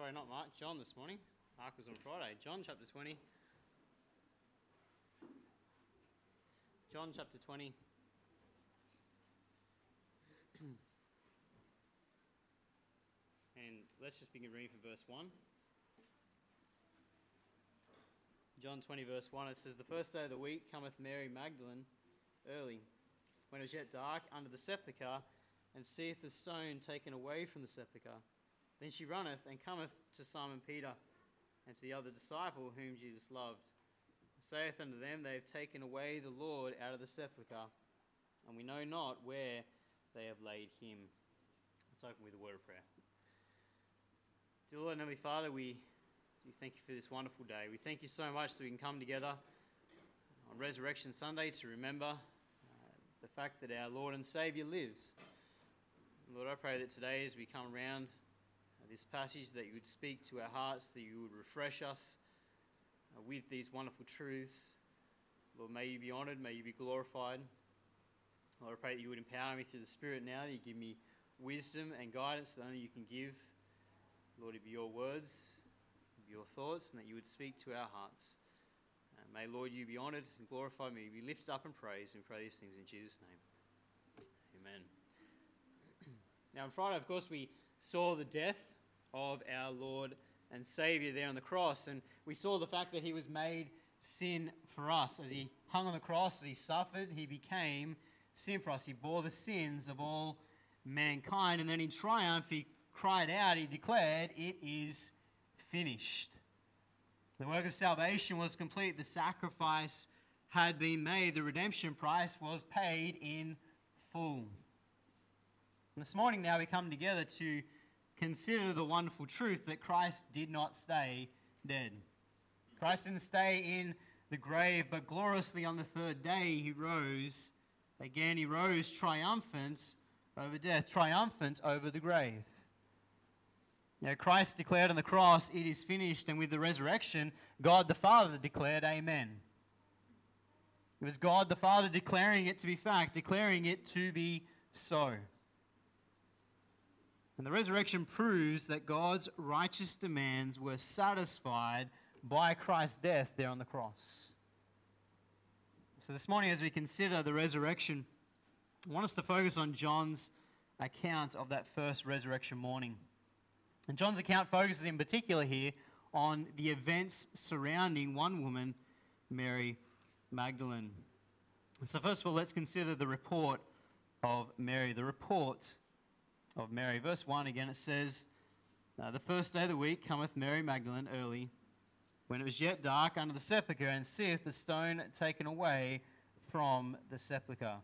sorry, not Mark, John this morning. Mark was on Friday. John chapter 20. John chapter 20. and let's just begin reading from verse 1. John 20, verse 1, it says, The first day of the week cometh Mary Magdalene early, when it was yet dark, under the sepulchre, and seeth the stone taken away from the sepulchre. Then she runneth and cometh to Simon Peter and to the other disciple whom Jesus loved. And saith unto them, They have taken away the Lord out of the sepulchre, and we know not where they have laid him. Let's open with a word of prayer. Dear Lord and Heavenly Father, we, thank you for this wonderful day. We thank you so much that we can come together on Resurrection Sunday to remember uh, the fact that our Lord and Saviour lives. Lord, I pray that today as we come around this passage, that you would speak to our hearts, that you would refresh us uh, with these wonderful truths. Lord, may you be honoured, may you be glorified. Lord, I pray that you would empower me through the Spirit now, that you give me wisdom and guidance that only you can give. Lord, it be your words, be your thoughts, and that you would speak to our hearts. Uh, may, Lord, you be honoured and glorified. May you be lifted up and praised, and pray these things in Jesus' name. Amen. Now, on Friday, of course, we saw the death of our Lord and Savior there on the cross. And we saw the fact that he was made sin for us. As he hung on the cross, as he suffered, he became sin for us. He bore the sins of all mankind. And then in triumph, he cried out, he declared, It is finished. The work of salvation was complete. The sacrifice had been made. The redemption price was paid in full. And this morning, now we come together to consider the wonderful truth that Christ did not stay dead. Christ didn't stay in the grave, but gloriously on the third day he rose. Again, he rose triumphant over death, triumphant over the grave. Now, Christ declared on the cross, It is finished, and with the resurrection, God the Father declared, Amen. It was God the Father declaring it to be fact, declaring it to be so. And the resurrection proves that God's righteous demands were satisfied by Christ's death there on the cross. So, this morning, as we consider the resurrection, I want us to focus on John's account of that first resurrection morning. And John's account focuses in particular here on the events surrounding one woman, Mary Magdalene. So, first of all, let's consider the report of Mary. The report of Mary. Verse 1 again, it says, The first day of the week cometh Mary Magdalene early, when it was yet dark, under the sepulchre, and seeth the stone taken away from the sepulchre.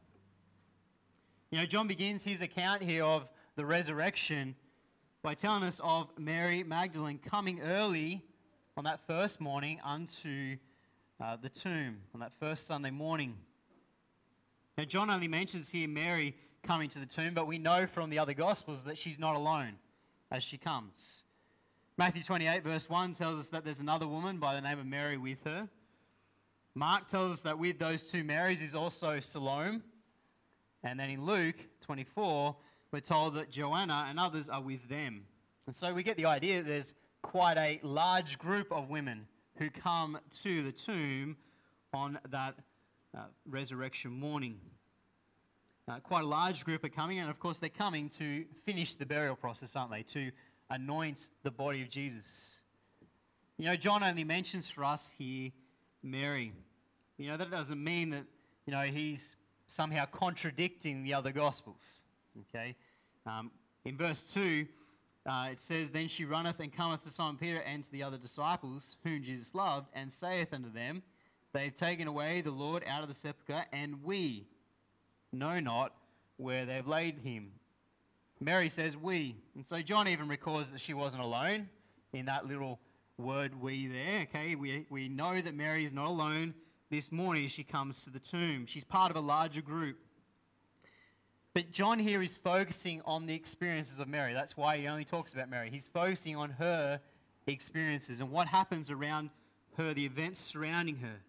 You know, John begins his account here of the resurrection by telling us of Mary Magdalene coming early on that first morning unto uh, the tomb, on that first Sunday morning. Now, John only mentions here Mary coming to the tomb, but we know from the other Gospels that she's not alone as she comes. Matthew 28, verse 1 tells us that there's another woman by the name of Mary with her. Mark tells us that with those two Marys is also Salome. And then in Luke 24, we're told that Joanna and others are with them. And so we get the idea that there's quite a large group of women who come to the tomb on that uh, resurrection morning. Uh, quite a large group are coming, and of course, they're coming to finish the burial process, aren't they? To anoint the body of Jesus. You know, John only mentions for us here Mary. You know, that doesn't mean that, you know, he's somehow contradicting the other Gospels. Okay? Um, in verse 2, uh, it says, Then she runneth and cometh to Simon Peter and to the other disciples, whom Jesus loved, and saith unto them, They have taken away the Lord out of the sepulchre, and we know not where they've laid him. Mary says, We. And so John even records that she wasn't alone in that little word we there. Okay, we, we know that Mary is not alone this morning as she comes to the tomb. She's part of a larger group. But John here is focusing on the experiences of Mary. That's why he only talks about Mary. He's focusing on her experiences and what happens around her, the events surrounding her.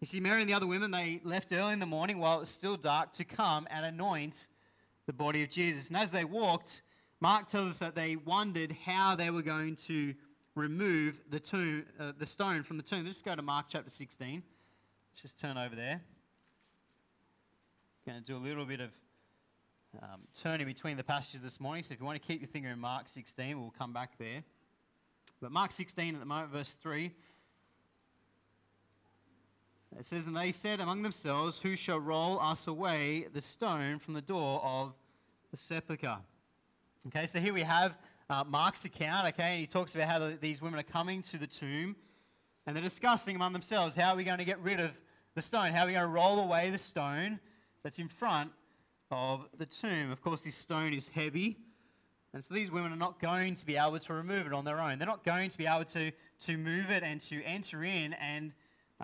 You see, Mary and the other women, they left early in the morning while it was still dark to come and anoint the body of Jesus. And as they walked, Mark tells us that they wondered how they were going to remove the tomb, uh, the stone from the tomb. Let's go to Mark chapter 16. Let's just turn over there. Going to do a little bit of um, turning between the passages this morning. So if you want to keep your finger in Mark 16, we'll come back there. But Mark 16 at the moment, verse 3. It says, And they said among themselves, Who shall roll us away the stone from the door of the sepulchre? Okay, so here we have uh, Mark's account, okay, and he talks about how the, these women are coming to the tomb and they're discussing among themselves how are we going to get rid of the stone? How are we going to roll away the stone that's in front of the tomb? Of course, this stone is heavy, and so these women are not going to be able to remove it on their own. They're not going to be able to, to move it and to enter in and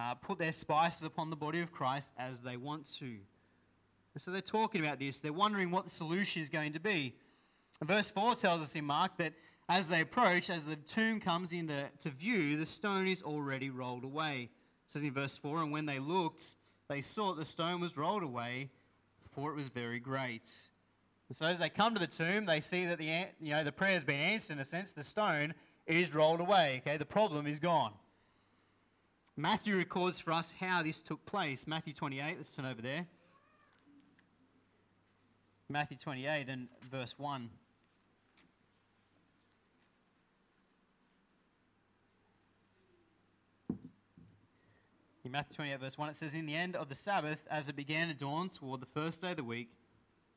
uh, put their spices upon the body of Christ as they want to. And so they're talking about this. They're wondering what the solution is going to be. And verse 4 tells us in Mark that as they approach, as the tomb comes into to view, the stone is already rolled away. It says in verse 4 And when they looked, they saw that the stone was rolled away, for it was very great. And so as they come to the tomb, they see that the, you know, the prayer has been answered in a sense. The stone is rolled away. Okay, the problem is gone. Matthew records for us how this took place. Matthew 28, let's turn over there. Matthew 28 and verse 1. In Matthew 28, verse 1, it says, In the end of the Sabbath, as it began to dawn toward the first day of the week,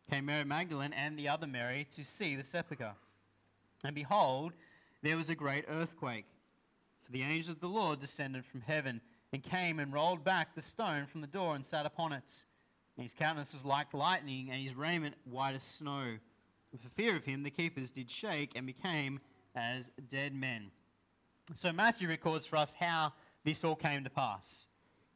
came Mary Magdalene and the other Mary to see the sepulchre. And behold, there was a great earthquake. The angel of the Lord descended from heaven and came and rolled back the stone from the door and sat upon it. And his countenance was like lightning, and his raiment white as snow. And for fear of him, the keepers did shake and became as dead men. So Matthew records for us how this all came to pass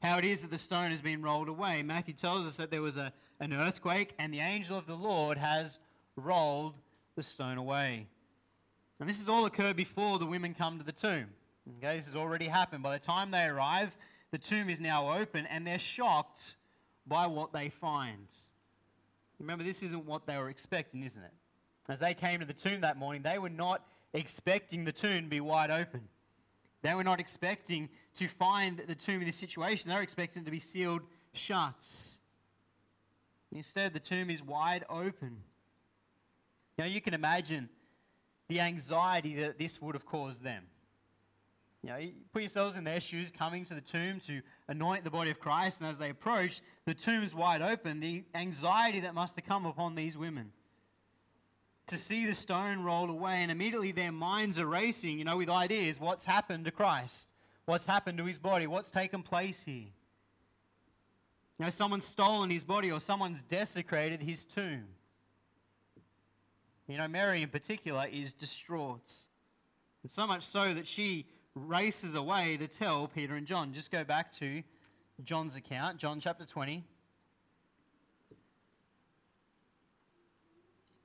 how it is that the stone has been rolled away. Matthew tells us that there was a, an earthquake and the angel of the Lord has rolled the stone away. And this has all occurred before the women come to the tomb. Okay, this has already happened. By the time they arrive, the tomb is now open and they're shocked by what they find. Remember, this isn't what they were expecting, isn't it? As they came to the tomb that morning, they were not expecting the tomb to be wide open. They were not expecting to find the tomb in this situation. They were expecting it to be sealed shut. Instead, the tomb is wide open. Now, you can imagine the anxiety that this would have caused them. You know, put yourselves in their shoes coming to the tomb to anoint the body of Christ, and as they approach, the tomb is wide open. The anxiety that must have come upon these women to see the stone rolled away, and immediately their minds are racing, you know, with ideas what's happened to Christ? What's happened to his body? What's taken place here? You know, someone's stolen his body or someone's desecrated his tomb. You know, Mary in particular is distraught. And so much so that she races away to tell Peter and John. Just go back to John's account, John chapter 20.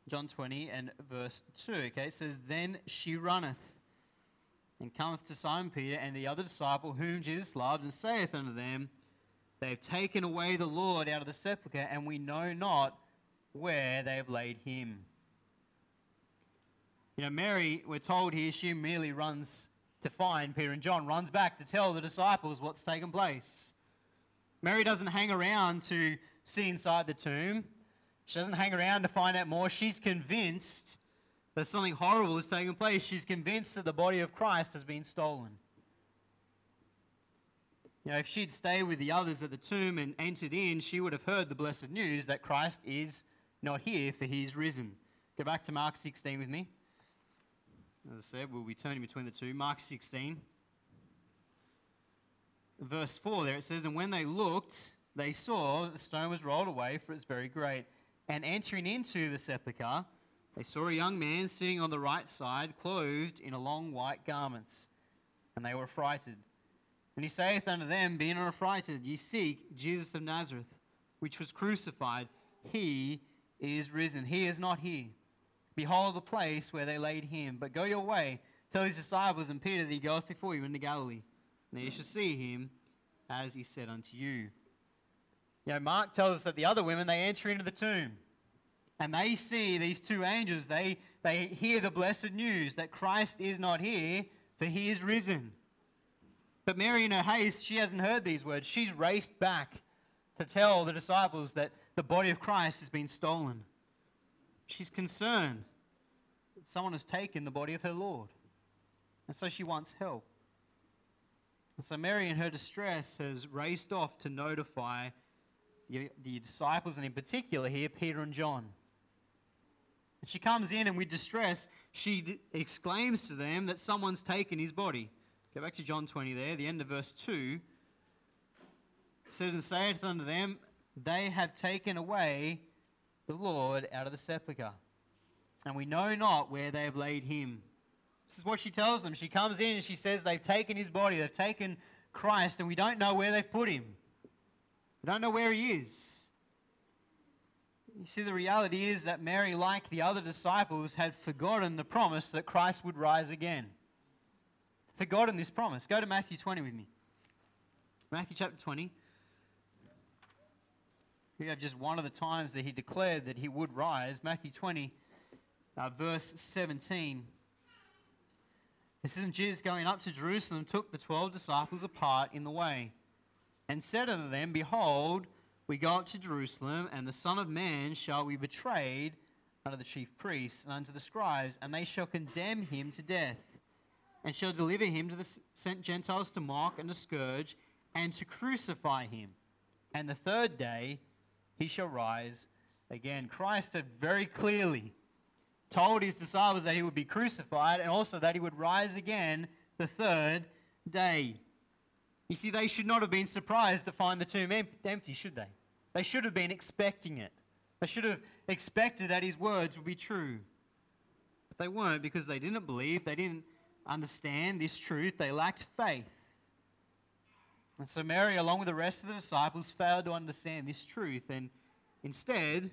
John 20 and verse 2. Okay, it says, Then she runneth and cometh to Simon Peter and the other disciple whom Jesus loved, and saith unto them, They have taken away the Lord out of the sepulchre, and we know not where they have laid him. You know, Mary, we're told here, she merely runs to find Peter and John, runs back to tell the disciples what's taken place. Mary doesn't hang around to see inside the tomb. She doesn't hang around to find out more. She's convinced that something horrible is taking place. She's convinced that the body of Christ has been stolen. You know, if she'd stayed with the others at the tomb and entered in, she would have heard the blessed news that Christ is not here, for he is risen. Go back to Mark 16 with me. As I said, we'll be turning between the two. Mark 16. Verse 4 there it says, And when they looked, they saw the stone was rolled away, for it's very great. And entering into the sepulchre, they saw a young man sitting on the right side, clothed in a long white garments, and they were affrighted. And he saith unto them, Be not affrighted, ye seek Jesus of Nazareth, which was crucified. He is risen. He is not here. Behold the place where they laid him. But go your way, tell his disciples and Peter that he goeth before you into Galilee. And ye shall see him as he said unto you. You know, Mark tells us that the other women, they enter into the tomb. and they see these two angels. They, they hear the blessed news that Christ is not here, for he is risen. But Mary, in her haste, she hasn't heard these words. She's raced back to tell the disciples that the body of Christ has been stolen. She's concerned that someone has taken the body of her Lord. And so she wants help. And so Mary, in her distress, has raced off to notify the, the disciples, and in particular here, Peter and John. And she comes in, and with distress, she d- exclaims to them that someone's taken his body. Go back to John 20 there, the end of verse 2. It says, And saith unto them, They have taken away the Lord out of the sepulchre, and we know not where they have laid him. This is what she tells them. She comes in and she says, They've taken his body, they've taken Christ, and we don't know where they've put him. We don't know where he is. You see, the reality is that Mary, like the other disciples, had forgotten the promise that Christ would rise again. Forgotten this promise. Go to Matthew 20 with me. Matthew chapter 20. We have just one of the times that he declared that he would rise. Matthew 20, uh, verse 17. This isn't Jesus going up to Jerusalem, took the twelve disciples apart in the way, and said unto them, Behold, we go up to Jerusalem, and the Son of Man shall be betrayed unto the chief priests and unto the scribes, and they shall condemn him to death, and shall deliver him to the sent Gentiles to mock and to scourge, and to crucify him. And the third day he shall rise again. Christ had very clearly told his disciples that he would be crucified and also that he would rise again the third day. You see, they should not have been surprised to find the tomb empty, should they? They should have been expecting it. They should have expected that his words would be true. But they weren't because they didn't believe, they didn't understand this truth, they lacked faith. And so Mary, along with the rest of the disciples, failed to understand this truth. And instead,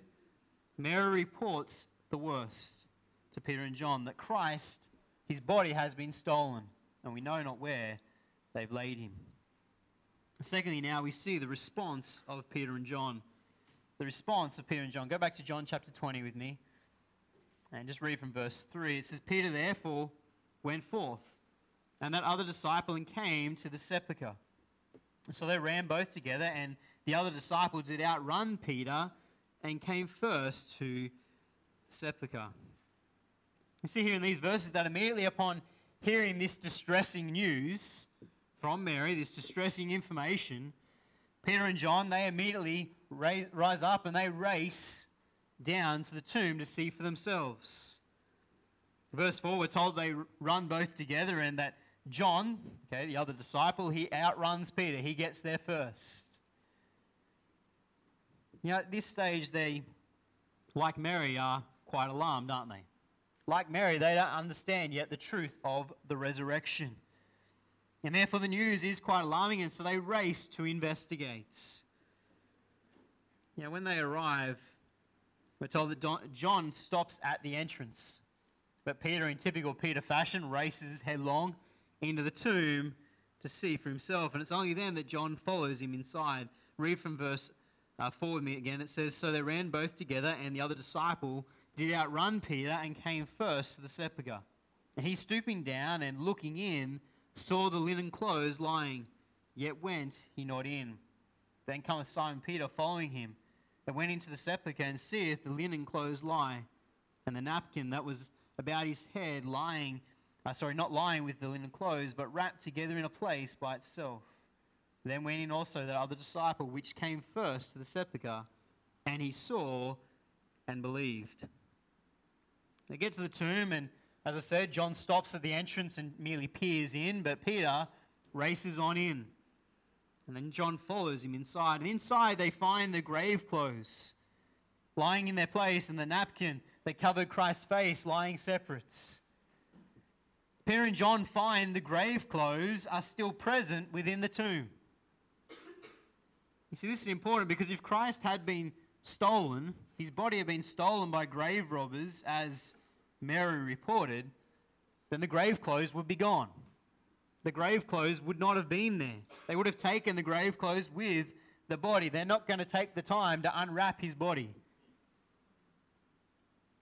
Mary reports the worst to Peter and John that Christ, his body, has been stolen, and we know not where they've laid him. Secondly, now we see the response of Peter and John. The response of Peter and John. Go back to John chapter 20 with me and just read from verse 3. It says, Peter therefore went forth, and that other disciple, and came to the sepulchre. So they ran both together, and the other disciple did outrun Peter and came first to sepulchre. You see here in these verses that immediately upon hearing this distressing news, from Mary, this distressing information, Peter and John, they immediately raise, rise up and they race down to the tomb to see for themselves. Verse 4, we're told they run both together and that John, okay, the other disciple, he outruns Peter. He gets there first. You know, at this stage, they, like Mary, are quite alarmed, aren't they? Like Mary, they don't understand yet the truth of the resurrection. And therefore, the news is quite alarming, and so they race to investigate. You know, when they arrive, we're told that John stops at the entrance. But Peter, in typical Peter fashion, races headlong into the tomb to see for himself. And it's only then that John follows him inside. Read from verse uh, 4 with me again. It says, So they ran both together, and the other disciple did outrun Peter and came first to the sepulchre. And he, stooping down and looking in, saw the linen clothes lying, yet went he not in. Then cometh Simon Peter following him, and went into the sepulchre, and seeth the linen clothes lie, and the napkin that was about his head lying, uh, sorry, not lying with the linen clothes, but wrapped together in a place by itself. Then went in also that other disciple which came first to the sepulchre, and he saw and believed. They get to the tomb, and as I said, John stops at the entrance and merely peers in, but Peter races on in. And then John follows him inside. And inside they find the grave clothes lying in their place and the napkin that covered Christ's face lying separate. Peter and John find the grave clothes are still present within the tomb. You see, this is important because if Christ had been stolen, his body had been stolen by grave robbers, as Mary reported, then the grave clothes would be gone. The grave clothes would not have been there. They would have taken the grave clothes with the body. They're not going to take the time to unwrap his body.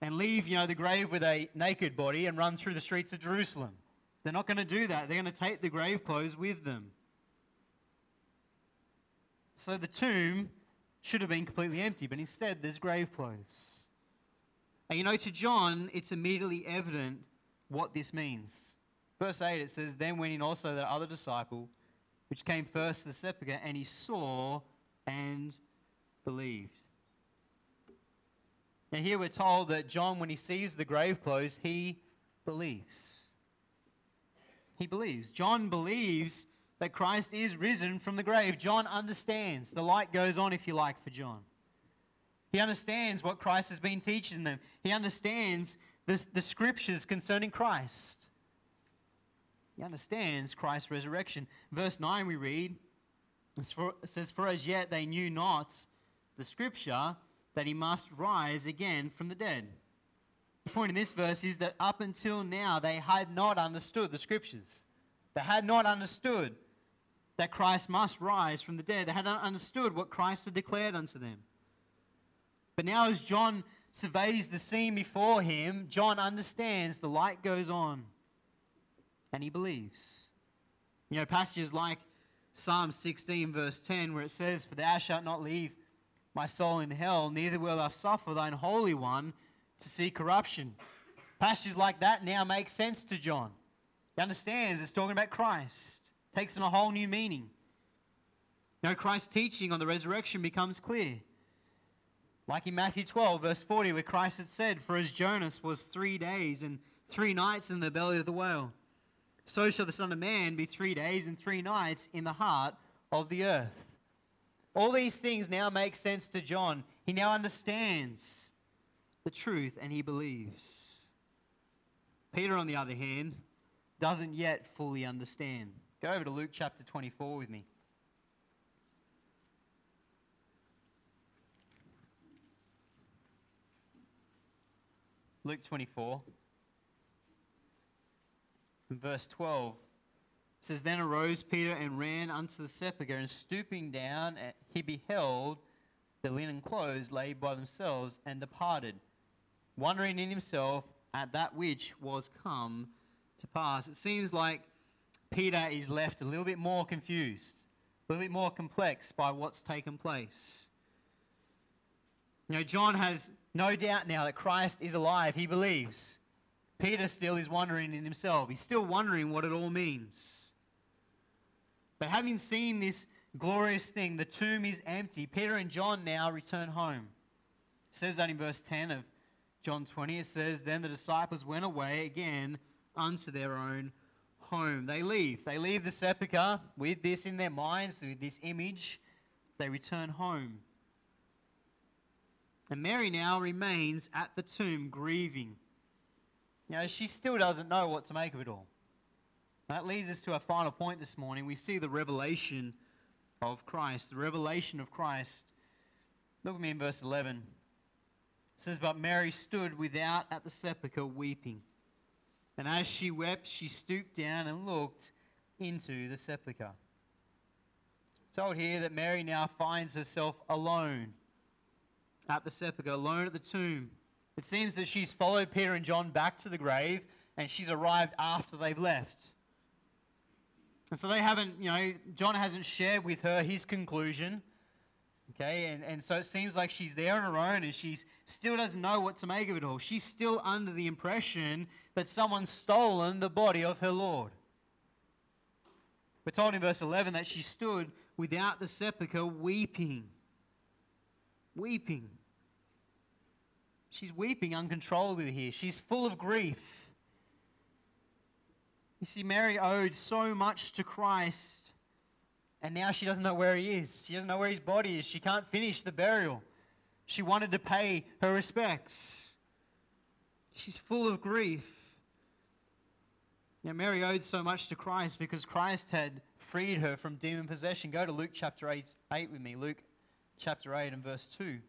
And leave, you know, the grave with a naked body and run through the streets of Jerusalem. They're not going to do that. They're going to take the grave clothes with them. So the tomb should have been completely empty, but instead there's grave clothes. And you know, to John, it's immediately evident what this means. Verse 8, it says, Then went in also the other disciple, which came first to the sepulchre, and he saw and believed. Now, here we're told that John, when he sees the grave clothes, he believes. He believes. John believes that Christ is risen from the grave. John understands. The light goes on, if you like, for John. He understands what Christ has been teaching them. He understands the, the scriptures concerning Christ. He understands Christ's resurrection. Verse 9 we read, it says, For as yet they knew not the scripture that he must rise again from the dead. The point in this verse is that up until now they had not understood the scriptures. They had not understood that Christ must rise from the dead. They had not understood what Christ had declared unto them. But now, as John surveys the scene before him, John understands the light goes on and he believes. You know, passages like Psalm 16, verse 10, where it says, For thou shalt not leave my soul in hell, neither will thou suffer thine Holy One to see corruption. Passages like that now make sense to John. He understands it's talking about Christ, takes on a whole new meaning. Now, Christ's teaching on the resurrection becomes clear. Like in Matthew 12, verse 40, where Christ had said, For as Jonas was three days and three nights in the belly of the whale, so shall the Son of Man be three days and three nights in the heart of the earth. All these things now make sense to John. He now understands the truth and he believes. Peter, on the other hand, doesn't yet fully understand. Go over to Luke chapter 24 with me. Luke 24. Verse 12, it says, Then arose Peter and ran unto the sepulchre, and stooping down, eh, he beheld the linen clothes laid by themselves, and departed, wondering in himself at that which was come to pass. It seems like Peter is left a little bit more confused, a little bit more complex by what's taken place. You know, John has no doubt now that Christ is alive. He believes. Peter still is wondering in himself. He's still wondering what it all means. But having seen this glorious thing, the tomb is empty, Peter and John now return home. It says that in verse 10 of John 20. It says, Then the disciples went away again unto their own home. They leave. They leave the sepulchre with this in their minds, with this image. They return home. And Mary now remains at the tomb grieving. You know, she still doesn't know what to make of it all. That leads us to our final point this morning. We see the revelation of Christ. The revelation of Christ. Look at me in verse 11. It says, But Mary stood without at the sepulchre weeping. And as she wept, she stooped down and looked into the sepulchre. Told here that Mary now finds herself alone at the sepulchre, alone at the tomb. It seems that she's followed Peter and John back to the grave and she's arrived after they've left. And so they haven't, you know, John hasn't shared with her his conclusion. Okay, and, and so it seems like she's there on her own and she still doesn't know what to make of it all. She's still under the impression that someone's stolen the body of her Lord. We're told in verse 11 that she stood without the sepulchre weeping. Weeping. She's weeping uncontrollably here. She's full of grief. You see, Mary owed so much to Christ, and now she doesn't know where he is. She doesn't know where his body is. She can't finish the burial. She wanted to pay her respects. She's full of grief. Now, Mary owed so much to Christ because Christ had freed her from demon possession. Go to Luke chapter 8, 8 with me. Luke chapter 8 and verse 2.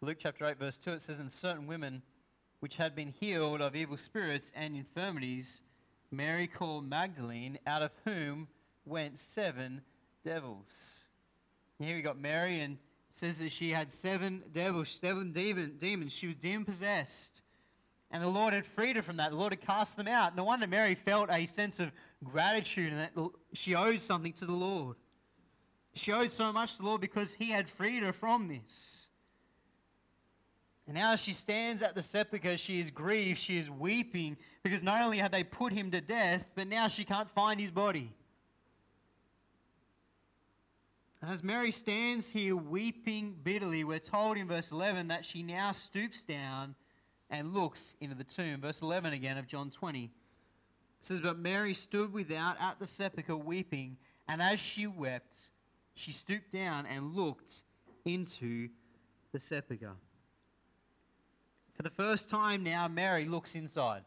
Luke chapter 8, verse 2, it says, And certain women which had been healed of evil spirits and infirmities Mary called Magdalene, out of whom went seven devils. Here we got Mary, and says that she had seven devils, seven demon, demons. She was demon possessed. And the Lord had freed her from that. The Lord had cast them out. No wonder Mary felt a sense of gratitude and that she owed something to the Lord. She owed so much to the Lord because He had freed her from this. And now she stands at the sepulchre, she is grieved, she is weeping, because not only had they put him to death, but now she can't find his body. And as Mary stands here weeping bitterly, we're told in verse 11 that she now stoops down and looks into the tomb. Verse 11 again of John 20. It says, But Mary stood without at the sepulchre weeping, and as she wept, she stooped down and looked into the sepulchre. For the first time now, Mary looks inside.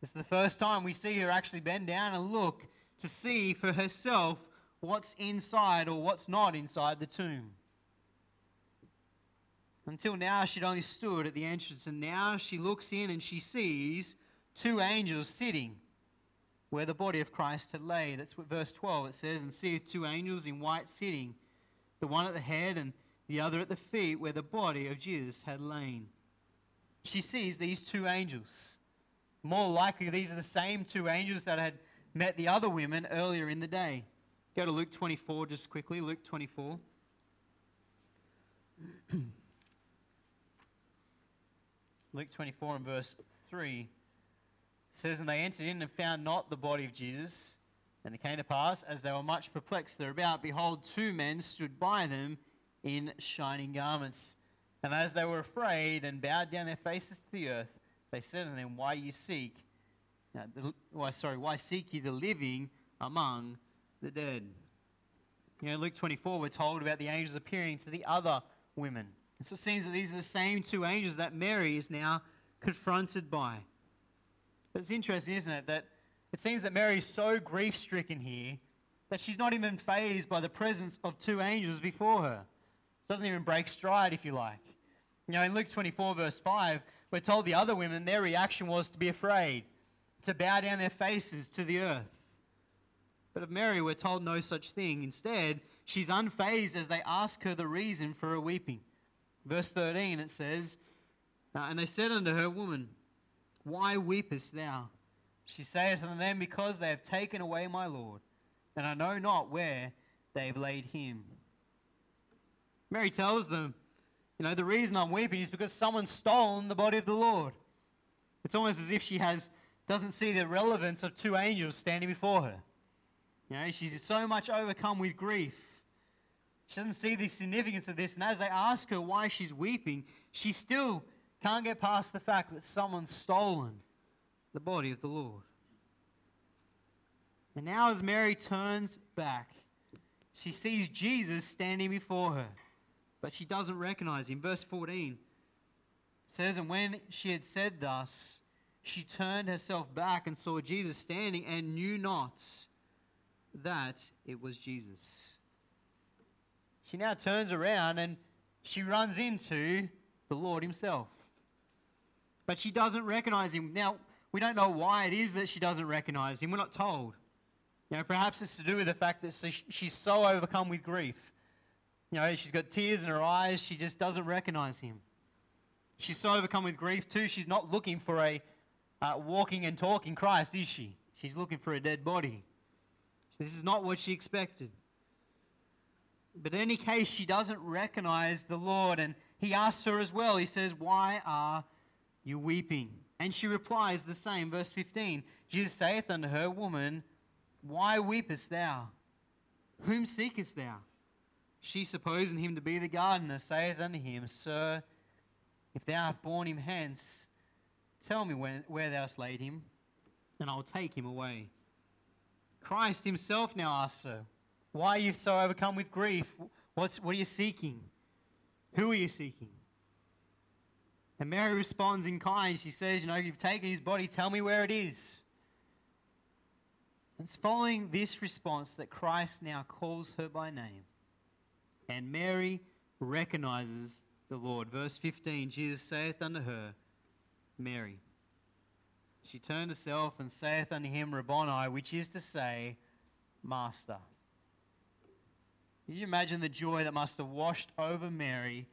This is the first time we see her actually bend down and look to see for herself what's inside or what's not inside the tomb. Until now, she'd only stood at the entrance, and now she looks in and she sees two angels sitting where the body of Christ had laid. That's what verse 12 it says, and seeth two angels in white sitting, the one at the head and the other at the feet, where the body of Jesus had lain she sees these two angels. More likely, these are the same two angels that had met the other women earlier in the day. Go to Luke 24 just quickly. Luke 24. Luke 24 and verse 3 says, And they entered in and found not the body of Jesus. And it came to pass, as they were much perplexed thereabout, behold, two men stood by them in shining garments. And as they were afraid and bowed down their faces to the earth, they said unto them, Why you seek, uh, the, why, sorry, why seek ye the living among the dead? You know, Luke 24, we're told about the angels appearing to the other women. And so it seems that these are the same two angels that Mary is now confronted by. But it's interesting, isn't it, that it seems that Mary is so grief stricken here that she's not even fazed by the presence of two angels before her. Doesn't even break stride, if you like. You know, in Luke 24, verse 5, we're told the other women, their reaction was to be afraid, to bow down their faces to the earth. But of Mary, we're told no such thing. Instead, she's unfazed as they ask her the reason for her weeping. Verse 13, it says, And they said unto her, Woman, why weepest thou? She saith unto them, Because they have taken away my Lord, and I know not where they have laid him. Mary tells them, you know, the reason I'm weeping is because someone's stolen the body of the Lord. It's almost as if she has doesn't see the relevance of two angels standing before her. You know, she's so much overcome with grief. She doesn't see the significance of this, and as they ask her why she's weeping, she still can't get past the fact that someone's stolen the body of the Lord. And now, as Mary turns back, she sees Jesus standing before her but she doesn't recognize him. Verse 14 says, And when she had said thus, she turned herself back and saw Jesus standing and knew not that it was Jesus. She now turns around and she runs into the Lord Himself. But she doesn't recognize Him. Now, we don't know why it is that she doesn't recognize Him. We're not told. You know, perhaps it's to do with the fact that she's so overcome with grief you know, she's got tears in her eyes. She just doesn't recognize him. She's so overcome with grief, too. She's not looking for a uh, walking and talking Christ, is she? She's looking for a dead body. This is not what she expected. But in any case, she doesn't recognize the Lord. And he asks her as well. He says, Why are you weeping? And she replies the same. Verse 15 Jesus saith unto her, Woman, why weepest thou? Whom seekest thou? She, supposing him to be the gardener, saith unto him, Sir, if thou hast borne him hence, tell me where, where thou hast laid him, and I will take him away. Christ himself now asks her, Why are you so overcome with grief? What's, what are you seeking? Who are you seeking? And Mary responds in kind. She says, You know, you've taken his body, tell me where it is. It's following this response that Christ now calls her by name. And Mary recognizes the Lord. Verse 15 Jesus saith unto her, Mary. She turned herself and saith unto him, Rabboni, which is to say, Master. Can you imagine the joy that must have washed over Mary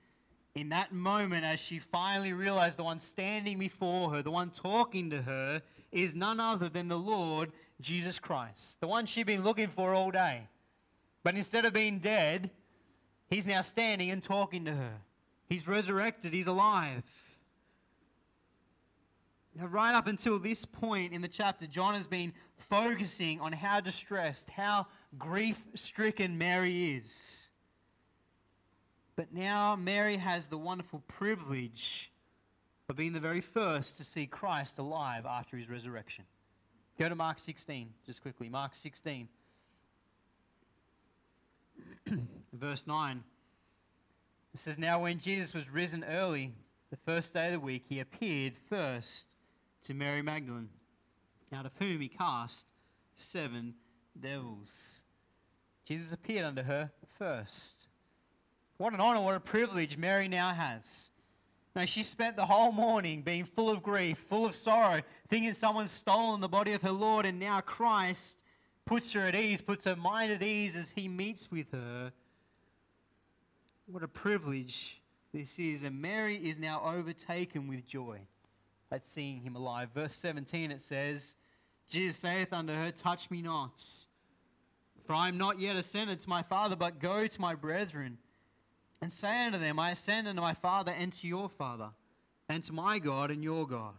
in that moment as she finally realized the one standing before her, the one talking to her, is none other than the Lord Jesus Christ, the one she'd been looking for all day. But instead of being dead, he's now standing and talking to her. He's resurrected, he's alive. Now, right up until this point in the chapter, John has been focusing on how distressed, how grief stricken Mary is. But now Mary has the wonderful privilege of being the very first to see Christ alive after his resurrection. Go to Mark 16, just quickly. Mark 16, verse 9. It says, Now when Jesus was risen early, the first day of the week, he appeared first to Mary Magdalene, out of whom he cast seven devils. Jesus appeared unto her first. What an honor, what a privilege Mary now has. Now, she spent the whole morning being full of grief, full of sorrow, thinking someone's stolen the body of her Lord, and now Christ puts her at ease, puts her mind at ease as he meets with her. What a privilege this is. And Mary is now overtaken with joy at seeing him alive. Verse 17 it says, Jesus saith unto her, Touch me not, for I am not yet ascended to my Father, but go to my brethren, and say unto them, I ascend unto my Father and to your Father, and to my God and your God.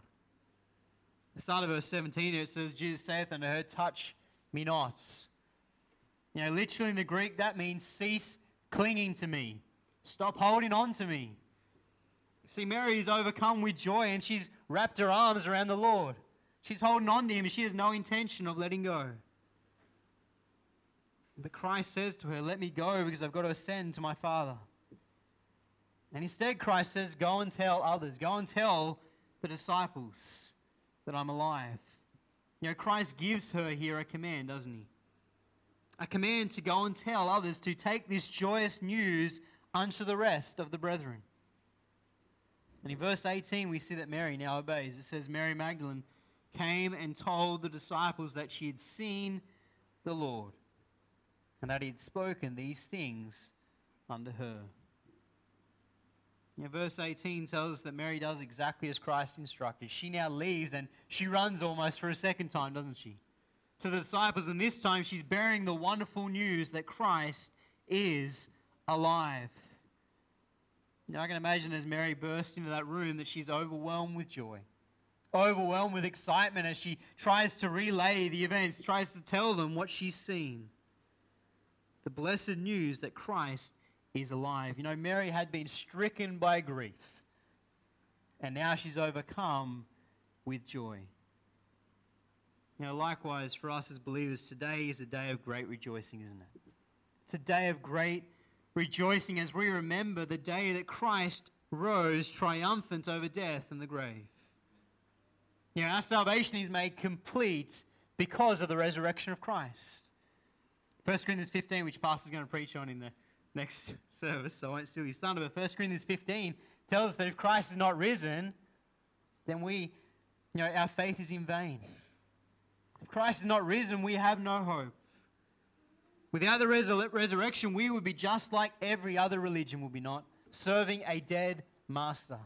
The start of verse 17 it says, Jesus saith unto her, Touch me not. You know, literally in the Greek, that means cease clinging to me. Stop holding on to me. See, Mary is overcome with joy and she's wrapped her arms around the Lord. She's holding on to him. and She has no intention of letting go. But Christ says to her, Let me go because I've got to ascend to my Father. And instead, Christ says, Go and tell others, go and tell the disciples that I'm alive. You know, Christ gives her here a command, doesn't he? A command to go and tell others to take this joyous news unto the rest of the brethren. And in verse 18, we see that Mary now obeys. It says, Mary Magdalene came and told the disciples that she had seen the Lord and that he had spoken these things unto her. Verse 18 tells us that Mary does exactly as Christ instructed. She now leaves and she runs almost for a second time, doesn't she? To the disciples, and this time she's bearing the wonderful news that Christ is alive. Now, I can imagine as Mary bursts into that room that she's overwhelmed with joy, overwhelmed with excitement as she tries to relay the events, tries to tell them what she's seen. The blessed news that Christ is alive. You know, Mary had been stricken by grief, and now she's overcome with joy. You know, likewise, for us as believers, today is a day of great rejoicing, isn't it? It's a day of great rejoicing as we remember the day that Christ rose triumphant over death and the grave. You know, our salvation is made complete because of the resurrection of Christ. 1 Corinthians 15, which Pastor's going to preach on in the next service, so I won't steal his thunder, but 1 Corinthians 15 tells us that if Christ is not risen, then we, you know, our faith is in vain. If Christ is not risen, we have no hope. Without the resurrection, we would be just like every other religion, would we not? Serving a dead master.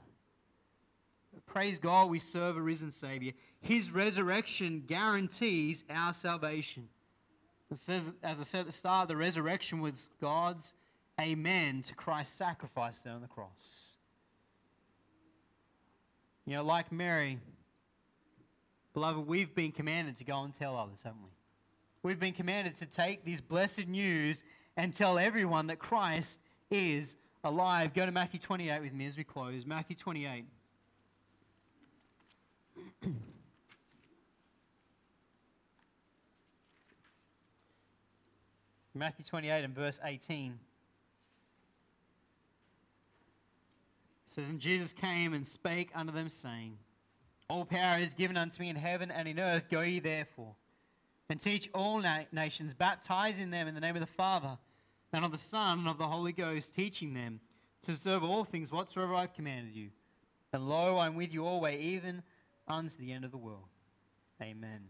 Praise God, we serve a risen Savior. His resurrection guarantees our salvation. It says, as I said at the start, the resurrection was God's amen to Christ's sacrifice there on the cross. You know, like Mary, beloved, we've been commanded to go and tell others, haven't we? We've been commanded to take this blessed news and tell everyone that Christ is alive. Go to Matthew 28 with me as we close. Matthew 28. Matthew 28 and verse 18. Says, And Jesus came and spake unto them, saying, All power is given unto me in heaven and in earth. Go ye therefore and teach all na- nations, baptizing them in the name of the Father and of the Son and of the Holy Ghost, teaching them to observe all things whatsoever I've commanded you. And lo, I'm with you always, even unto the end of the world. Amen.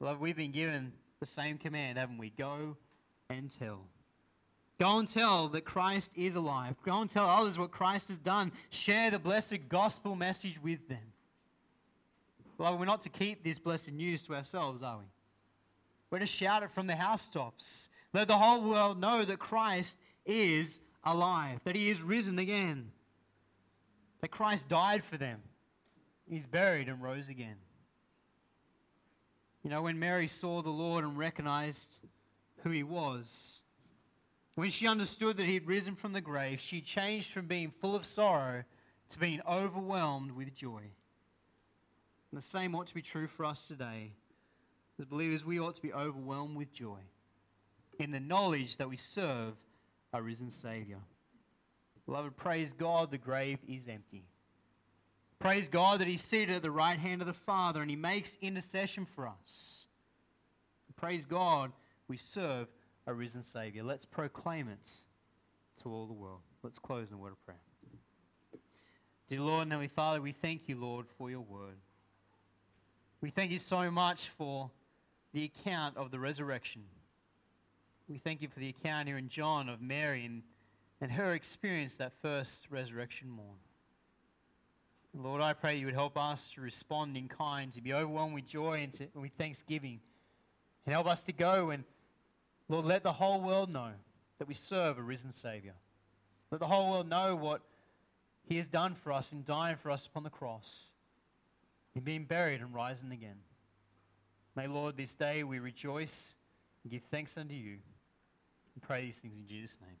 Love, we've been given the same command, haven't we? Go and tell. Go and tell that Christ is alive. Go and tell others what Christ has done. Share the blessed gospel message with them. Well, we're not to keep this blessed news to ourselves, are we? We're to shout it from the housetops. Let the whole world know that Christ is alive, that he is risen again, that Christ died for them, he's buried and rose again. You know, when Mary saw the Lord and recognized who he was, when she understood that he had risen from the grave, she changed from being full of sorrow to being overwhelmed with joy. And the same ought to be true for us today. As believers, we ought to be overwhelmed with joy in the knowledge that we serve our risen Savior. Beloved, praise God, the grave is empty. Praise God that He's seated at the right hand of the Father and He makes intercession for us. Praise God, we serve a risen Savior. Let's proclaim it to all the world. Let's close in a word of prayer. Dear Lord and Heavenly Father, we thank you, Lord, for your word. We thank you so much for the account of the resurrection. We thank you for the account here in John of Mary and, and her experience that first resurrection morn. Lord, I pray you would help us to respond in kind, to be overwhelmed with joy and to, with thanksgiving. And help us to go and Lord, let the whole world know that we serve a risen Savior. Let the whole world know what He has done for us in dying for us upon the cross, in being buried and rising again. May, Lord, this day we rejoice and give thanks unto you. And pray these things in Jesus' name.